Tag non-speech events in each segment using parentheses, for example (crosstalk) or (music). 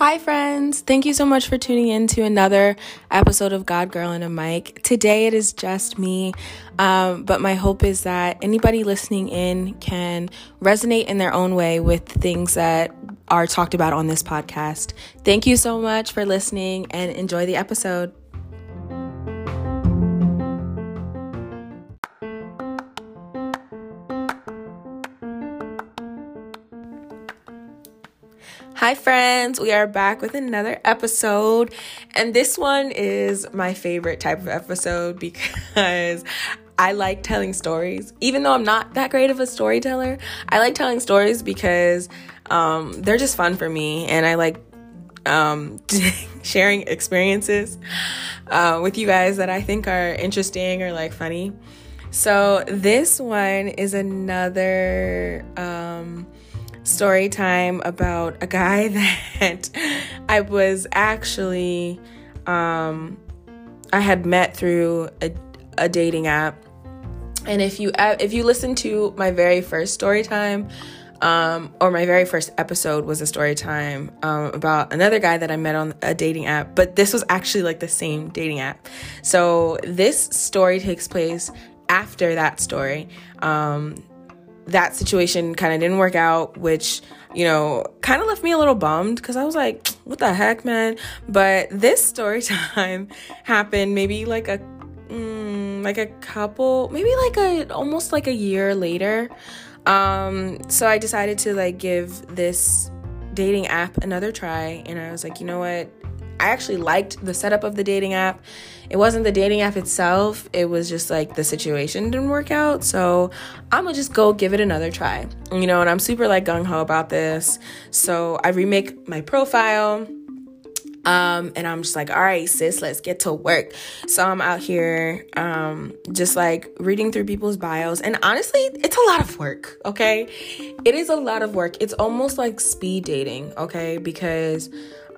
Hi, friends. Thank you so much for tuning in to another episode of God, Girl, and a Mic. Today it is just me, um, but my hope is that anybody listening in can resonate in their own way with things that are talked about on this podcast. Thank you so much for listening and enjoy the episode. Hi, friends. We are back with another episode. And this one is my favorite type of episode because I like telling stories. Even though I'm not that great of a storyteller, I like telling stories because um, they're just fun for me. And I like um, (laughs) sharing experiences uh, with you guys that I think are interesting or like funny. So, this one is another. Um, story time about a guy (laughs) that I was actually um, I had met through a, a dating app. And if you uh, if you listen to my very first story time, um, or my very first episode was a story time um, about another guy that I met on a dating app, but this was actually like the same dating app. So this story takes place after that story. Um, that situation kind of didn't work out, which, you know, kind of left me a little bummed because I was like, what the heck, man? But this story (laughs) time happened maybe like a, mm, like a couple, maybe like a, almost like a year later. Um, so I decided to like give this dating app another try. And I was like, you know what? I actually liked the setup of the dating app. It wasn't the dating app itself, it was just like the situation didn't work out. So I'm gonna just go give it another try. You know, and I'm super like gung ho about this. So I remake my profile. Um, and I'm just like, all right, sis, let's get to work. So I'm out here, um, just like reading through people's bios. And honestly, it's a lot of work, okay? It is a lot of work. It's almost like speed dating, okay? Because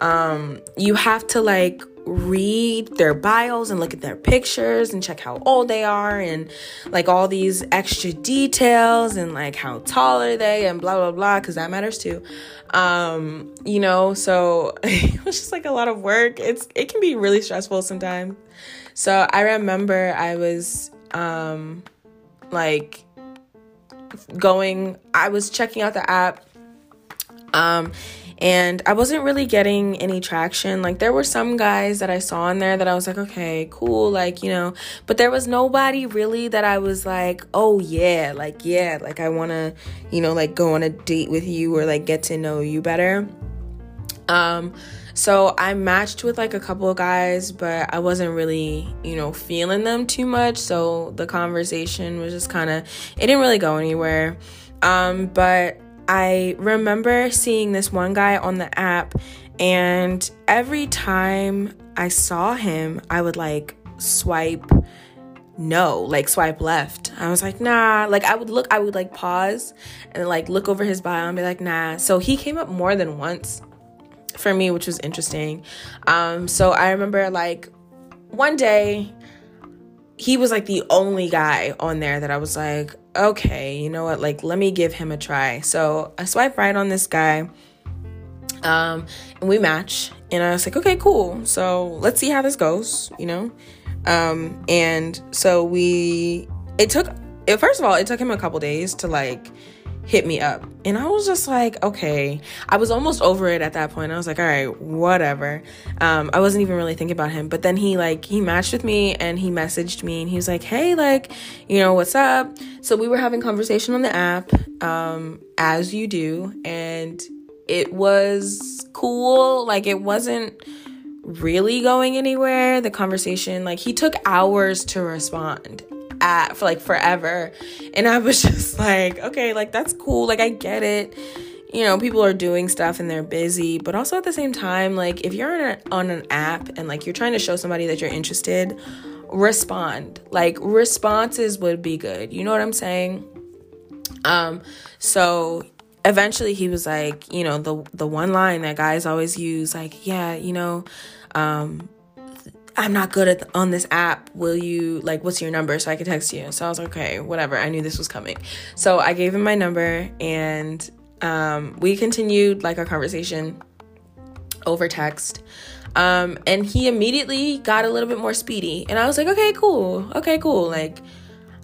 um, you have to like read their bios and look at their pictures and check how old they are and like all these extra details and like how tall are they and blah blah blah because that matters too. Um you know so (laughs) it was just like a lot of work. It's it can be really stressful sometimes. So i remember i was um like going i was checking out the app um and I wasn't really getting any traction. Like there were some guys that I saw in there that I was like, okay, cool, like, you know, but there was nobody really that I was like, oh yeah, like yeah, like I want to, you know, like go on a date with you or like get to know you better. Um so I matched with like a couple of guys, but I wasn't really, you know, feeling them too much. So the conversation was just kind of it didn't really go anywhere. Um but I remember seeing this one guy on the app, and every time I saw him, I would like swipe no, like swipe left. I was like, nah. Like I would look, I would like pause and like look over his bio and be like, nah. So he came up more than once for me, which was interesting. Um, so I remember like one day he was like the only guy on there that I was like, okay, you know what? Like, let me give him a try. So I swipe right on this guy. Um, and we match. And I was like, okay, cool. So let's see how this goes, you know? Um, and so we, it took, it, first of all, it took him a couple days to like hit me up. And I was just like, okay. I was almost over it at that point. I was like, all right, whatever. Um, I wasn't even really thinking about him. But then he like he matched with me and he messaged me and he was like, hey, like, you know, what's up? So we were having conversation on the app, um, as you do, and it was cool. Like it wasn't really going anywhere. The conversation, like he took hours to respond at for like forever. And I was (laughs) just like, okay, like that's cool. Like I get it. You know, people are doing stuff and they're busy, but also at the same time, like if you're on, a, on an app and like you're trying to show somebody that you're interested, respond. Like responses would be good. You know what I'm saying? Um so eventually he was like, you know, the the one line that guys always use like, yeah, you know, um I'm not good at on this app. Will you like what's your number so I can text you? So I was like, okay, whatever. I knew this was coming. So I gave him my number and um, we continued like our conversation over text. Um, and he immediately got a little bit more speedy. And I was like, okay, cool. Okay, cool. Like,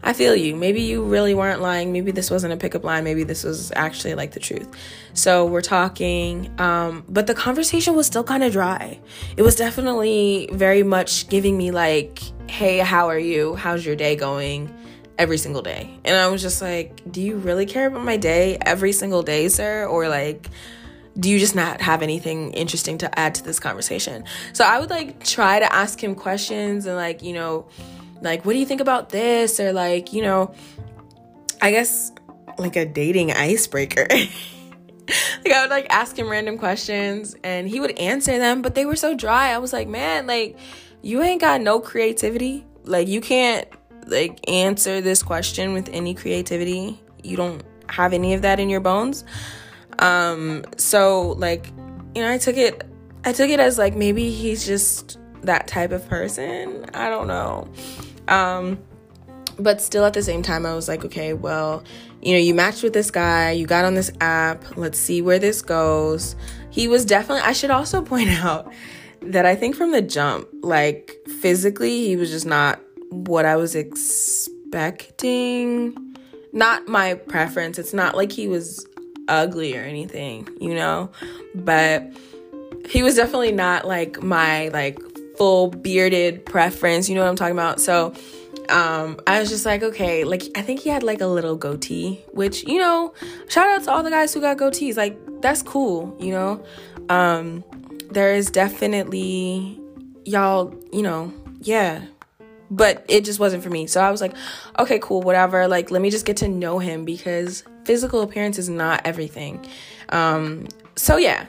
I feel you. Maybe you really weren't lying. Maybe this wasn't a pickup line. Maybe this was actually like the truth. So we're talking, um, but the conversation was still kind of dry. It was definitely very much giving me like, hey, how are you? How's your day going? Every single day. And I was just like, do you really care about my day every single day, sir? Or like, do you just not have anything interesting to add to this conversation? So I would like try to ask him questions and like, you know, like, what do you think about this? Or like, you know, I guess like a dating icebreaker. (laughs) like I would like ask him random questions and he would answer them, but they were so dry. I was like, man, like you ain't got no creativity. Like you can't like answer this question with any creativity. You don't have any of that in your bones. Um, so like, you know, I took it I took it as like maybe he's just that type of person. I don't know. Um, but still at the same time I was like, okay, well, you know, you matched with this guy, you got on this app, let's see where this goes. He was definitely I should also (laughs) point out that I think from the jump, like physically, he was just not what I was expecting. Not my preference. It's not like he was ugly or anything, you know? But he was definitely not like my like full bearded preference, you know what I'm talking about? So um I was just like, okay, like I think he had like a little goatee, which, you know, shout out to all the guys who got goatees. Like that's cool, you know? Um there is definitely y'all, you know, yeah, but it just wasn't for me. So I was like, okay, cool, whatever. Like, let me just get to know him because physical appearance is not everything. Um, so yeah,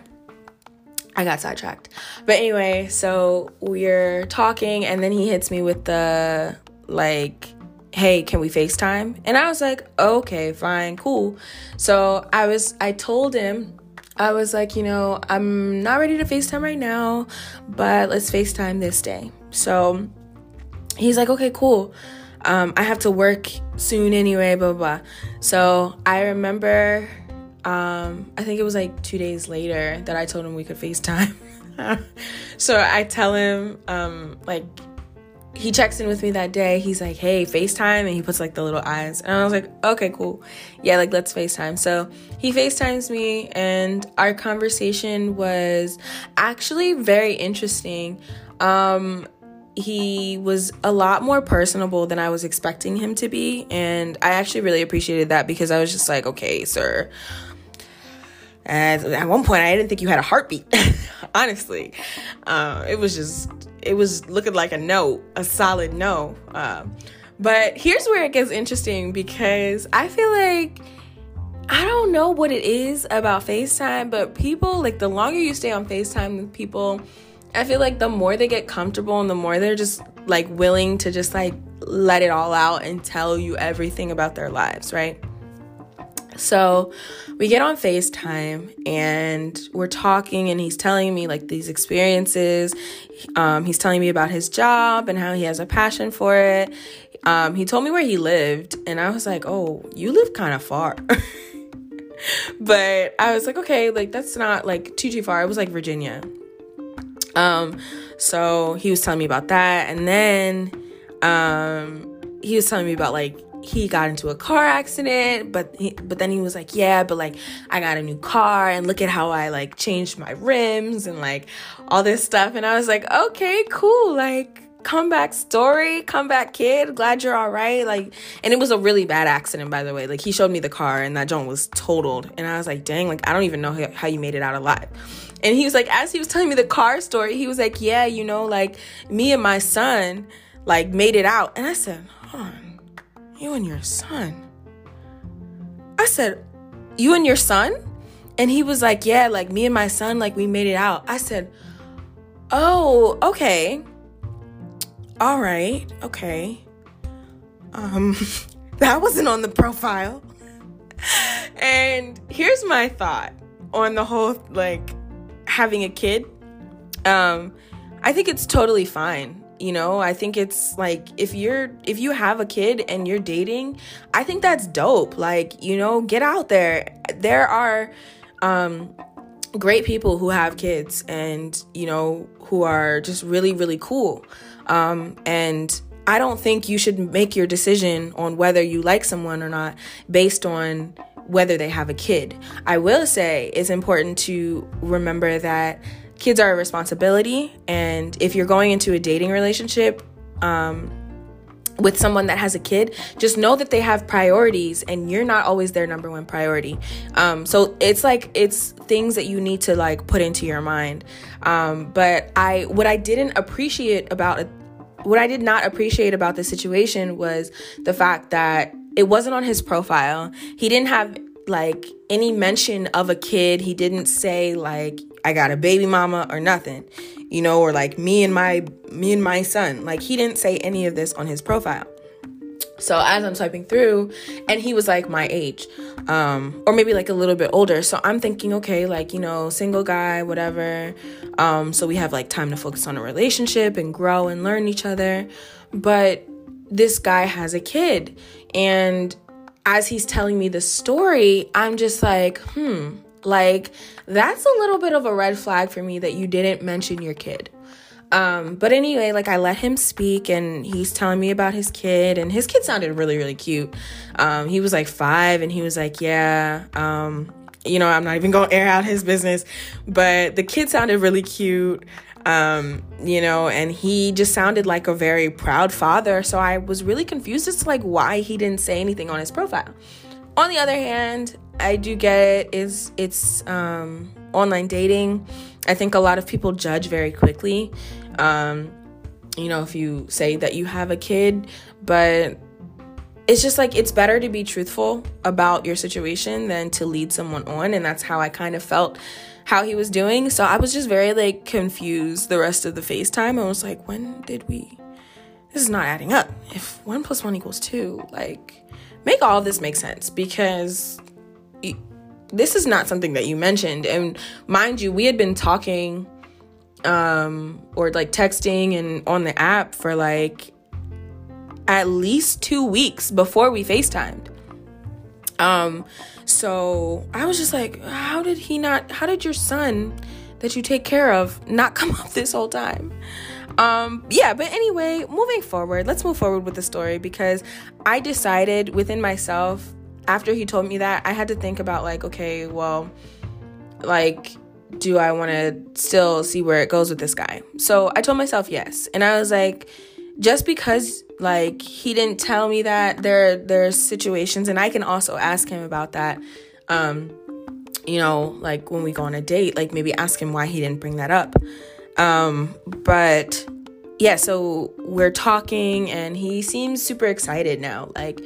I got sidetracked. But anyway, so we're talking, and then he hits me with the like, hey, can we FaceTime? And I was like, okay, fine, cool. So I was, I told him, I was like, you know, I'm not ready to FaceTime right now, but let's FaceTime this day. So he's like, okay, cool. Um, I have to work soon anyway, blah, blah, blah. So I remember, um, I think it was like two days later that I told him we could FaceTime. (laughs) so I tell him, um, like, he checks in with me that day. He's like, hey, FaceTime. And he puts like the little eyes. And I was like, okay, cool. Yeah, like, let's FaceTime. So he FaceTimes me, and our conversation was actually very interesting. Um, he was a lot more personable than I was expecting him to be. And I actually really appreciated that because I was just like, okay, sir. And at one point, I didn't think you had a heartbeat, (laughs) honestly. Uh, it was just, it was looking like a no, a solid no. Uh, but here's where it gets interesting because I feel like I don't know what it is about FaceTime, but people, like, the longer you stay on FaceTime with people, I feel like the more they get comfortable and the more they're just like willing to just like let it all out and tell you everything about their lives, right? So we get on FaceTime and we're talking, and he's telling me like these experiences. Um, he's telling me about his job and how he has a passion for it. Um, he told me where he lived, and I was like, oh, you live kind of far. (laughs) but I was like, okay, like that's not like too, too far. It was like Virginia. Um, so he was telling me about that, and then um, he was telling me about like he got into a car accident, but he, but then he was like, yeah, but like I got a new car, and look at how I like changed my rims and like all this stuff, and I was like, okay, cool, like comeback story, comeback kid. Glad you're all right. Like, and it was a really bad accident, by the way. Like, he showed me the car, and that joint was totaled, and I was like, dang, like I don't even know how, you made it out alive. And he was like, as he was telling me the car story, he was like, yeah, you know, like me and my son, like made it out. And I said, hon, you and your son. I said, you and your son? And he was like, yeah, like me and my son, like we made it out. I said, oh, okay. All right, okay. Um, (laughs) that wasn't on the profile. and here's my thought on the whole like having a kid, um, I think it's totally fine. You know i think it's like if you're if you have a kid and you're dating i think that's dope. Like you know get out there. There are um great people who have kids and you know who are just really really cool. Um and i don't think you should make your decision on whether you like someone or not based on whether they have a kid. I will say it's important to remember that kids are a responsibility. And if you're going into a dating relationship, um, with someone that has a kid, just know that they have priorities and you're not always their number one priority. Um, so it's like it's things that you need to like put into your mind. Um, but I what I didn't appreciate about what I did not appreciate about the situation was the fact that it wasn't on his profile. He didn't have like any mention of a kid. He didn't say like I got a baby mama or nothing, you know, or like me and my me and my son. Like he didn't say any of this on his profile. So as I'm swiping through, and he was like my age, um, or maybe like a little bit older. So I'm thinking, okay, like you know, single guy, whatever. Um, so we have like time to focus on a relationship and grow and learn each other. But this guy has a kid, and as he's telling me the story, I'm just like, hmm, like, that's a little bit of a red flag for me that you didn't mention your kid. Um, but anyway, like I let him speak and he's telling me about his kid and his kid sounded really, really cute. Um, he was like five and he was like, yeah, um, you know, I'm not even gonna air out his business, but the kid sounded really cute. Um, you know, and he just sounded like a very proud father. So I was really confused as to like why he didn't say anything on his profile. On the other hand, I do get is it's um, online dating. I think a lot of people judge very quickly. Um, you know, if you say that you have a kid, but it's just like it's better to be truthful about your situation than to lead someone on, and that's how I kind of felt how he was doing. So I was just very like confused the rest of the FaceTime. I was like, when did we? This is not adding up. If one plus one equals two, like make all this make sense because this is not something that you mentioned. And mind you, we had been talking um or like texting and on the app for like at least 2 weeks before we FaceTimed. Um so I was just like how did he not how did your son that you take care of not (laughs) come up this whole time? Um yeah, but anyway, moving forward, let's move forward with the story because I decided within myself after he told me that, I had to think about like, okay, well, like, do I want to still see where it goes with this guy? So I told myself yes. And I was like, just because like he didn't tell me that there there's situations and I can also ask him about that. Um, you know, like when we go on a date, like maybe ask him why he didn't bring that up. Um, but yeah, so we're talking and he seems super excited now. Like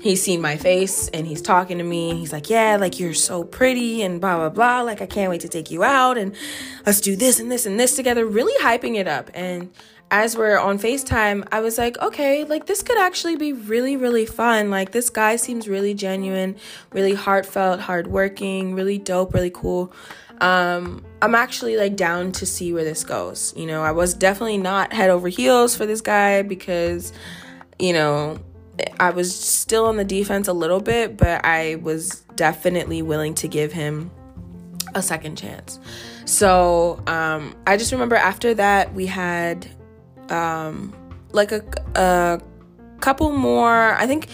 he's seen my face and he's talking to me. He's like, Yeah, like you're so pretty and blah, blah, blah. Like, I can't wait to take you out and let's do this and this and this together, really hyping it up. And as we're on FaceTime, I was like, okay, like this could actually be really, really fun. Like, this guy seems really genuine, really heartfelt, hardworking, really dope, really cool. Um, I'm actually like down to see where this goes. You know, I was definitely not head over heels for this guy because, you know, I was still on the defense a little bit, but I was definitely willing to give him a second chance. So um, I just remember after that we had um, like a, a couple more. I think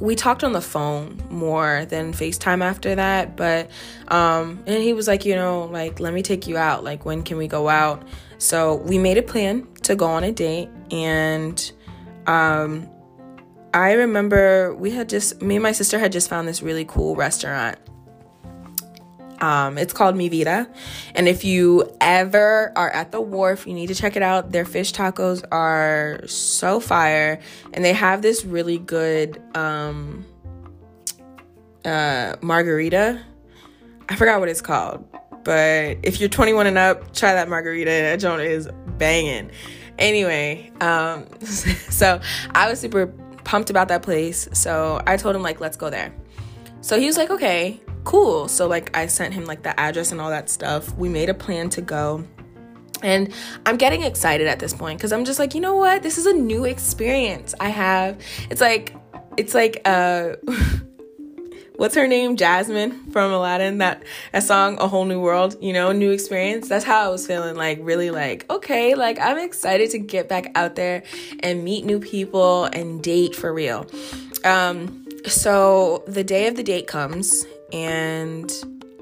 we talked on the phone more than FaceTime after that. But um, and he was like, you know, like let me take you out. Like when can we go out? So we made a plan to go on a date and um I remember we had just me and my sister had just found this really cool restaurant. Um, it's called Mi Vida, and if you ever are at the wharf, you need to check it out. Their fish tacos are so fire, and they have this really good um, uh, margarita. I forgot what it's called, but if you're 21 and up, try that margarita. That joint is banging. Anyway, um, (laughs) so I was super pumped about that place. So I told him, like, let's go there. So he was like, okay, cool. So, like, I sent him, like, the address and all that stuff. We made a plan to go. And I'm getting excited at this point because I'm just like, you know what? This is a new experience I have. It's like, it's like, uh, (laughs) what's her name? Jasmine from Aladdin. That a song, A Whole New World. You know, new experience. That's how I was feeling. Like really, like okay, like I'm excited to get back out there and meet new people and date for real. Um, so the day of the date comes and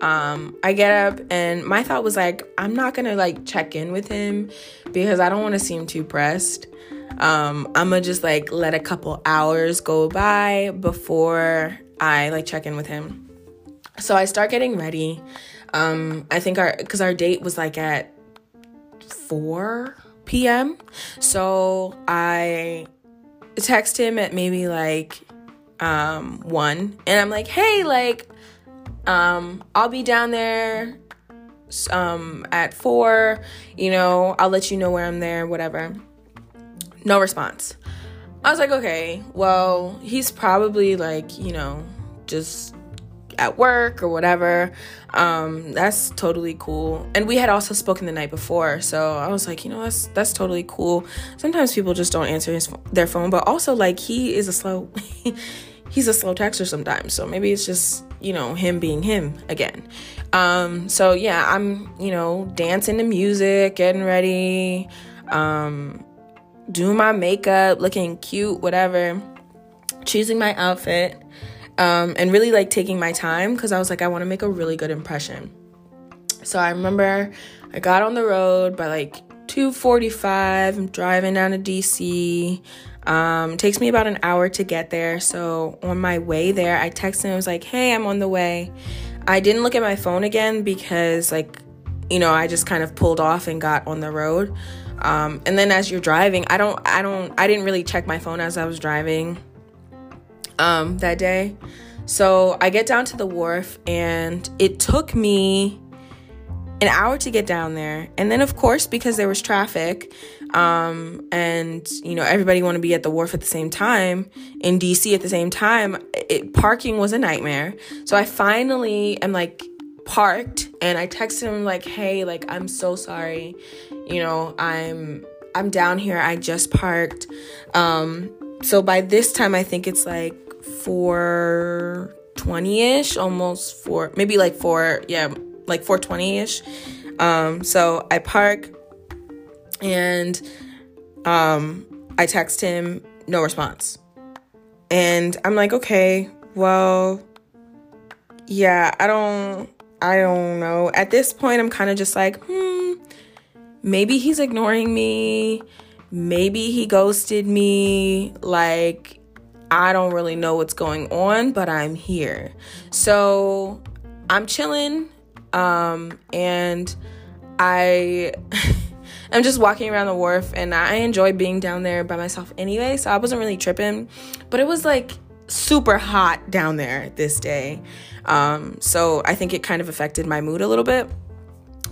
um, I get up and my thought was like, I'm not gonna like check in with him because I don't want to seem too pressed. Um, I'm gonna just like let a couple hours go by before I like check in with him. So I start getting ready. Um, I think our because our date was like at 4 p.m. So I text him at maybe like um 1 and I'm like, "Hey, like um, I'll be down there um, at four. You know, I'll let you know where I'm there, whatever. No response. I was like, okay, well, he's probably like, you know, just at work or whatever. Um, that's totally cool. And we had also spoken the night before, so I was like, you know, that's that's totally cool. Sometimes people just don't answer his their phone, but also like he is a slow (laughs) he's a slow texter sometimes. So maybe it's just, you know, him being him again. Um, so yeah, I'm, you know, dancing to music, getting ready, um, doing my makeup, looking cute, whatever, choosing my outfit, um, and really like taking my time because I was like, I want to make a really good impression. So I remember I got on the road by like 2:45. I'm driving down to DC. Um, takes me about an hour to get there. So on my way there, I texted him. I was like, "Hey, I'm on the way." I didn't look at my phone again because, like, you know, I just kind of pulled off and got on the road. Um, and then as you're driving, I don't, I don't, I didn't really check my phone as I was driving um, that day. So I get down to the wharf, and it took me an hour to get down there. And then, of course, because there was traffic, um, and you know everybody want to be at the wharf at the same time in DC at the same time. It, parking was a nightmare. So I finally am like parked, and I texted him like, "Hey, like I'm so sorry. You know, I'm I'm down here. I just parked. Um, so by this time, I think it's like four twenty ish, almost four, maybe like four, yeah, like four twenty ish. Um, so I park and um, I text him, no response. And I'm like, okay, well, yeah, I don't, I don't know. At this point, I'm kind of just like, hmm, maybe he's ignoring me. Maybe he ghosted me. Like, I don't really know what's going on, but I'm here. So I'm chilling. Um, and I. (laughs) I'm just walking around the wharf and I enjoy being down there by myself anyway, so I wasn't really tripping. But it was like super hot down there this day. Um, so I think it kind of affected my mood a little bit.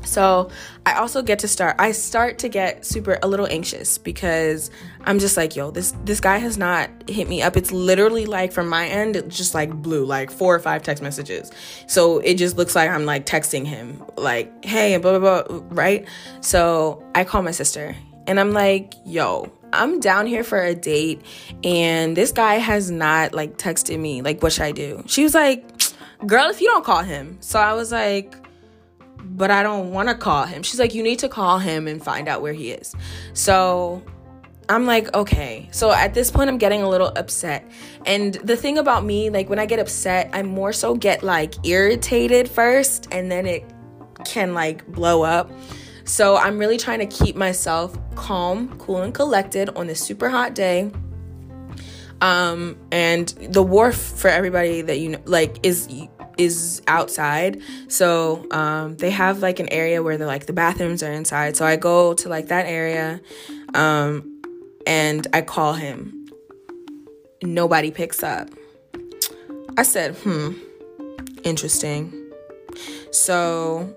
So I also get to start I start to get super a little anxious because I'm just like, yo, this this guy has not hit me up. It's literally like from my end, just like blue, like four or five text messages. So it just looks like I'm like texting him, like, hey, blah blah blah, right? So I call my sister and I'm like, yo, I'm down here for a date and this guy has not like texted me. Like, what should I do? She was like, girl, if you don't call him. So I was like, but I don't want to call him. She's like, you need to call him and find out where he is. So I'm like, okay. So at this point, I'm getting a little upset. And the thing about me, like when I get upset, I more so get like irritated first and then it can like blow up. So I'm really trying to keep myself calm, cool, and collected on this super hot day. Um, and the wharf for everybody that you know, like, is is outside. So um, they have like an area where they're like the bathrooms are inside. So I go to like that area um, and I call him. Nobody picks up. I said, hmm, interesting. So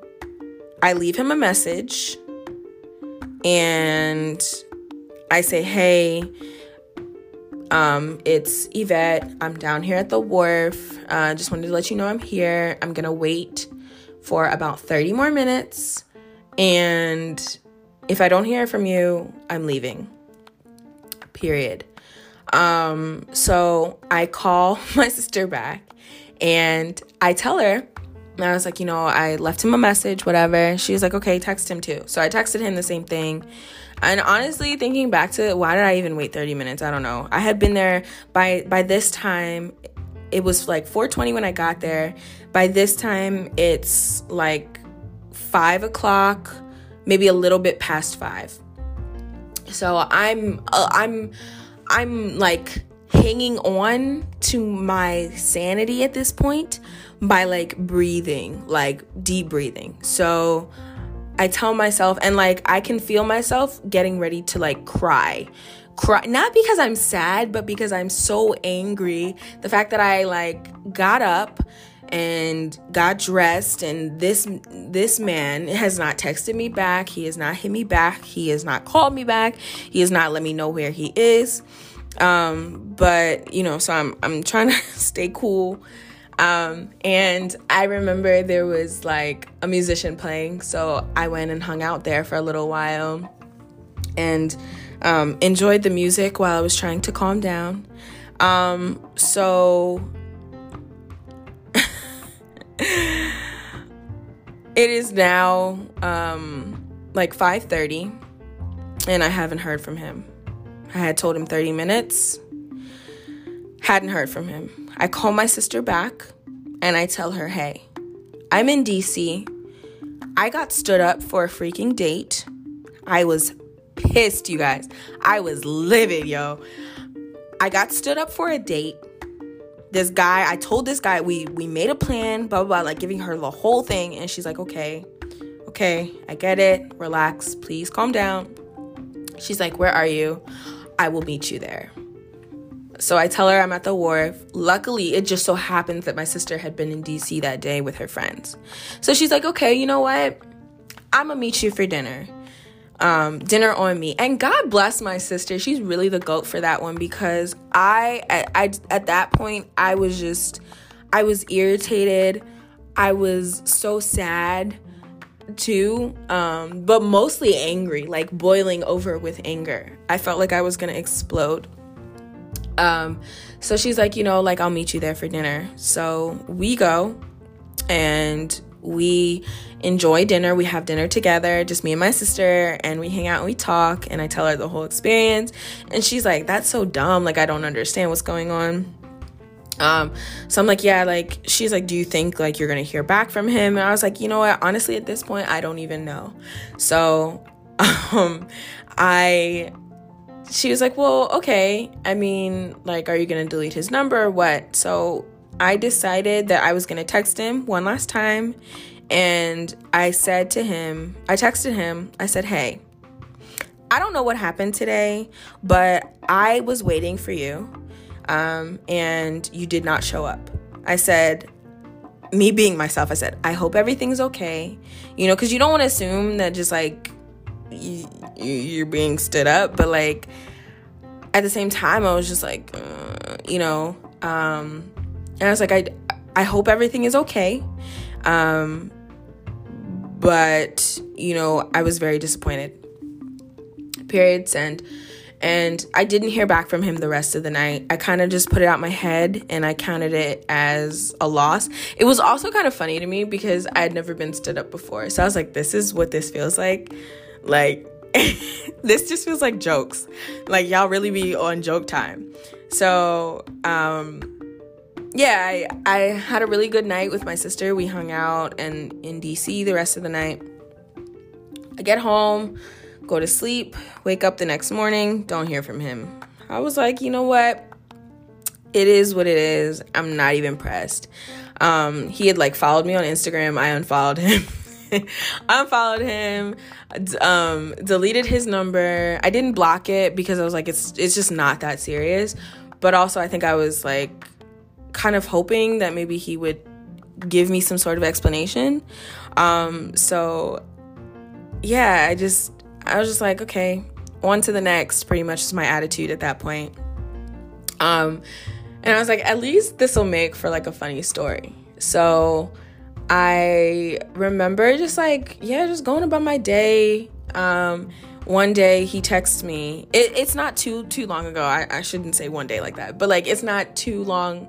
I leave him a message and I say, hey, um, it's Yvette. I'm down here at the wharf. Uh, just wanted to let you know I'm here. I'm gonna wait for about 30 more minutes. And if I don't hear from you, I'm leaving. Period. Um, so I call (laughs) my sister back and I tell her, and I was like, you know, I left him a message, whatever. She's like, okay, text him too. So I texted him the same thing. And honestly, thinking back to it, why did I even wait 30 minutes? I don't know. I had been there by by this time. It was like 4:20 when I got there. By this time, it's like five o'clock, maybe a little bit past five. So I'm uh, I'm I'm like hanging on to my sanity at this point by like breathing, like deep breathing. So I tell myself, and like I can feel myself getting ready to like cry. Cry, not because I'm sad, but because I'm so angry. The fact that I like got up and got dressed and this this man has not texted me back he has not hit me back he has not called me back he has not let me know where he is um but you know so i'm i'm trying to (laughs) stay cool um and i remember there was like a musician playing so i went and hung out there for a little while and um enjoyed the music while i was trying to calm down. Um so (laughs) it is now um, like 5.30 and i haven't heard from him. I had told him 30 minutes hadn't heard from him. I call my sister back and i tell her hey i'm in dc i got stood up for a freaking date. I was pissed you guys. I was livid yo. I got stood up for a date. This guy i told this guy we we made a plan blah blah blah like giving her the whole thing. And she's like okay okay i get it. Relax. Please calm down. She's like where are you? I will meet you there so i tell her i'm at the wharf luckily it just so happens that my sister had been in dc that day with her friends so she's like okay you know what i'm gonna meet you for dinner um, dinner on me. And God bless my sister. She's really the goat for that one because I, I, I at that point, I was just, I was irritated. I was so sad too, um, but mostly angry, like boiling over with anger. I felt like I was gonna explode. Um, so she's like, you know, like I'll meet you there for dinner. So we go and we enjoy dinner. We have dinner together, just me and my sister, and we hang out and we talk. And I tell her the whole experience. And she's like, That's so dumb. Like, I don't understand what's going on. Um, so I'm like, yeah, like she's like, do you think like you're gonna hear back from him? And I was like, you know what? Honestly, at this point, I don't even know. So, (laughs) um, I, she was like, well, okay. I mean, like, are you gonna delete his number or what? So I decided that I was gonna text him one last time and I said to him, I texted him, I said, hey, I don't know what happened today, but I was waiting for you um, and you did not show up. I said, me being myself, I said, I hope everything's okay. You know, because you don't want to assume that just like you, you're being stood up, but like at the same time, I was just like, uh, you know, um, and I was like, I, I hope everything is okay. Um, but you know, I was very disappointed. Periods and and I didn't hear back from him the rest of the night. I kind of just put it out my head and I counted it as a loss. It was also kind of funny to me because I had never been stood up before. So I was like, this is what this feels like. Like (laughs) this just feels like jokes. Like y'all really be on joke time. So, um yeah, I, I had a really good night with my sister. We hung out and in DC the rest of the night. I get home, go to sleep, wake up the next morning, don't hear from him. I was like, you know what? It is what it is. I'm not even pressed. Um, he had like followed me on Instagram. I unfollowed him. (laughs) (laughs) unfollowed him, um, deleted his number. I didn't block it because I was like, it's it's just not that serious. But also, I think I was like kind of hoping that maybe he would give me some sort of explanation. Um, so yeah, I just I was just like, okay, on to the next, pretty much is my attitude at that point. Um, and I was like, at least this will make for like a funny story. So I remember just like, yeah, just going about my day. Um, one day he texts me. It, it's not too too long ago. I, I shouldn't say one day like that, but like it's not too long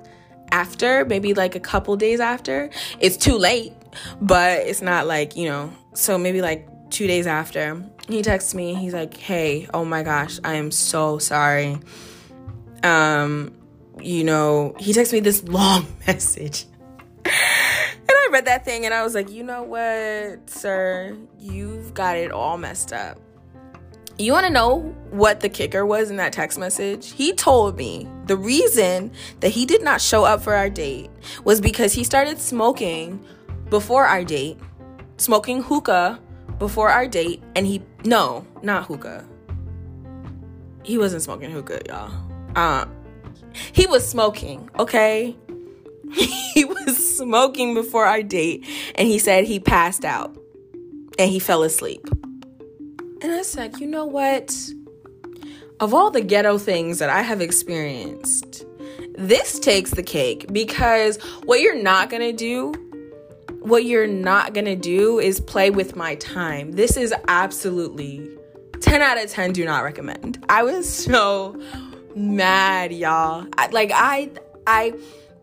after, maybe like a couple days after. It's too late, but it's not like, you know, so maybe like two days after, he texts me. He's like, hey, oh my gosh, I am so sorry. Um, you know, he texts me this long (laughs) message. Read that thing and I was like, you know what, sir, you've got it all messed up. You want to know what the kicker was in that text message? He told me the reason that he did not show up for our date was because he started smoking before our date, smoking hookah before our date, and he, no, not hookah. He wasn't smoking hookah, y'all. Uh, he was smoking, okay? (laughs) he was smoking before our date, and he said he passed out and he fell asleep. And I said, you know what? Of all the ghetto things that I have experienced, this takes the cake because what you're not gonna do, what you're not gonna do is play with my time. This is absolutely 10 out of 10 do not recommend. I was so mad, y'all. I, like I I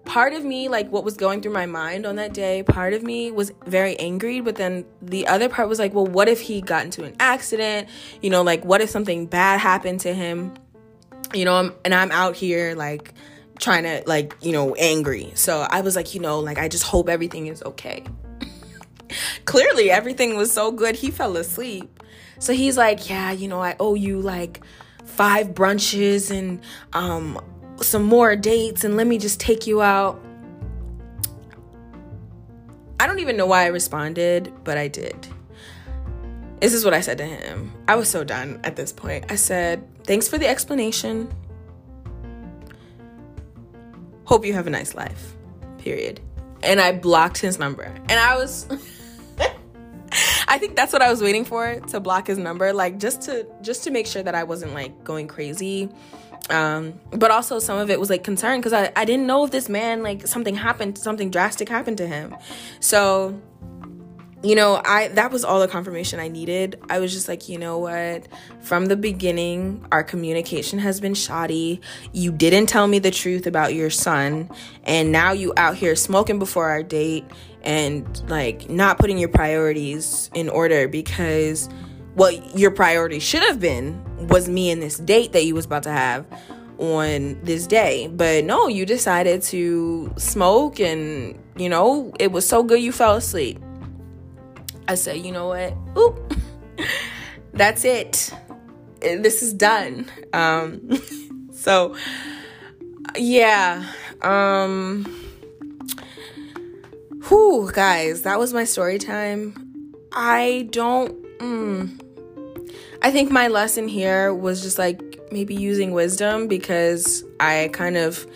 part of me like what was going through my mind on that day part of me was very angry but then the other part was like well what if he got into an accident? You know like what if something bad happened to him? You know I'm, and i'm out here like trying to like you know angry. So i was like you know like i just hope everything is okay. (laughs) Clearly everything was so good. He fell asleep. So he's like yeah you know i owe you like five brunches and um some more dates and let me just take you out. I don't even know why I responded, but I did. This is what I said to him. I was so done at this point. I said, Thanks for the explanation. Hope you have a nice life. Period. And I blocked his number. And I was. (laughs) I think that's what I was waiting for to block his number like just to just to make sure that I wasn't like going crazy um, but also some of it was like concern because I, I didn't know if this man like something happened something drastic happened to him. So you know i that was all the confirmation i needed. I was just like you know what? From the beginning our communication has been shoddy. You didn't tell me the truth about your son and now you out here smoking before our date and like not putting your priorities in order because what your priority should have been was me and this date that you was about to have on this day. But no you decided to smoke and you know it was so good you fell asleep. I said you know what? Oop. (laughs) That's it. This is done. Um (laughs) so yeah um whew guys that was my story time. I don't mm, I think my lesson here was just like maybe using wisdom because I kind of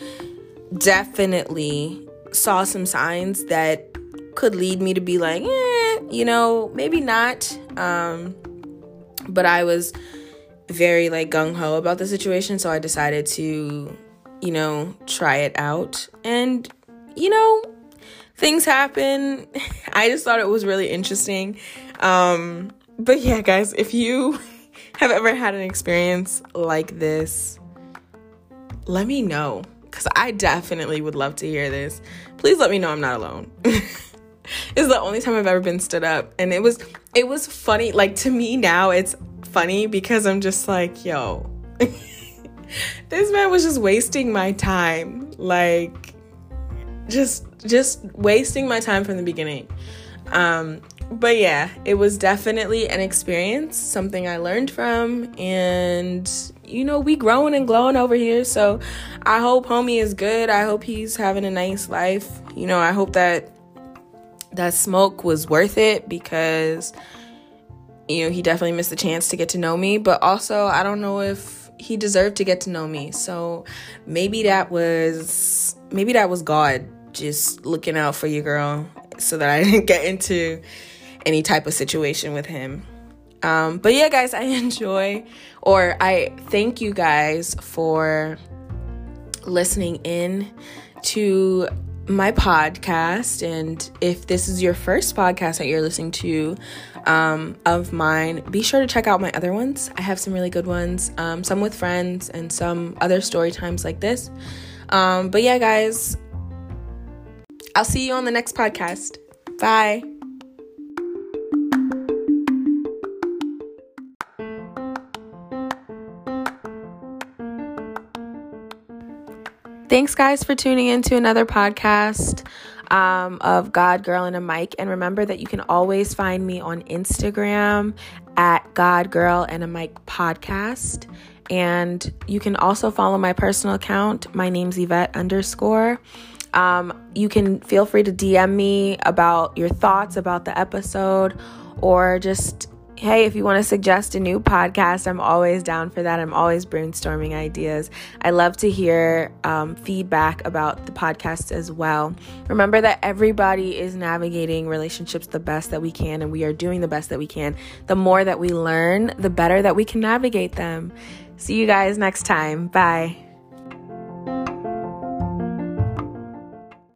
definitely saw some signs that could lead me to be like, eh, you know, maybe not. Um, but I was very like gung ho about the situation, so I decided to, you know, try it out. And, you know, things happen. (laughs) I just thought it was really interesting. Um, but yeah, guys, if you (laughs) have ever had an experience like this, let me know because I definitely would love to hear this. Please let me know I'm not alone. (laughs) it's the only time I've ever been stood up, and it was it was funny. Like to me now, it's funny because I'm just like, yo, (laughs) this man was just wasting my time, like just just wasting my time from the beginning. Um, but yeah, it was definitely an experience, something I learned from, and you know, we growing and glowing over here. So I hope homie is good. I hope he's having a nice life. You know, I hope that that smoke was worth it because you know, he definitely missed the chance to get to know me, but also I don't know if he deserved to get to know me. So maybe that was maybe that was God just looking out for you girl so that I didn't get into any type of situation with him. Um, but yeah, guys, I (laughs) enjoy or I thank you guys for listening in to my podcast. And if this is your first podcast that you're listening to um, of mine, be sure to check out my other ones. I have some really good ones, um, some with friends and some other story times like this. Um, but yeah, guys, I'll see you on the next podcast. Bye. Thanks, guys, for tuning in to another podcast um, of God, Girl, and a Mic. And remember that you can always find me on Instagram at God, Girl, and a Mic podcast. And you can also follow my personal account. My name's Yvette underscore. Um, you can feel free to DM me about your thoughts about the episode or just hey, if you want to suggest a new podcast, I'm always down for that. I'm always brainstorming ideas. I love to hear um, feedback about the podcast as well. Remember that everybody is navigating relationships the best that we can, and we are doing the best that we can. The more that we learn, the better that we can navigate them. See you guys next time. Bye.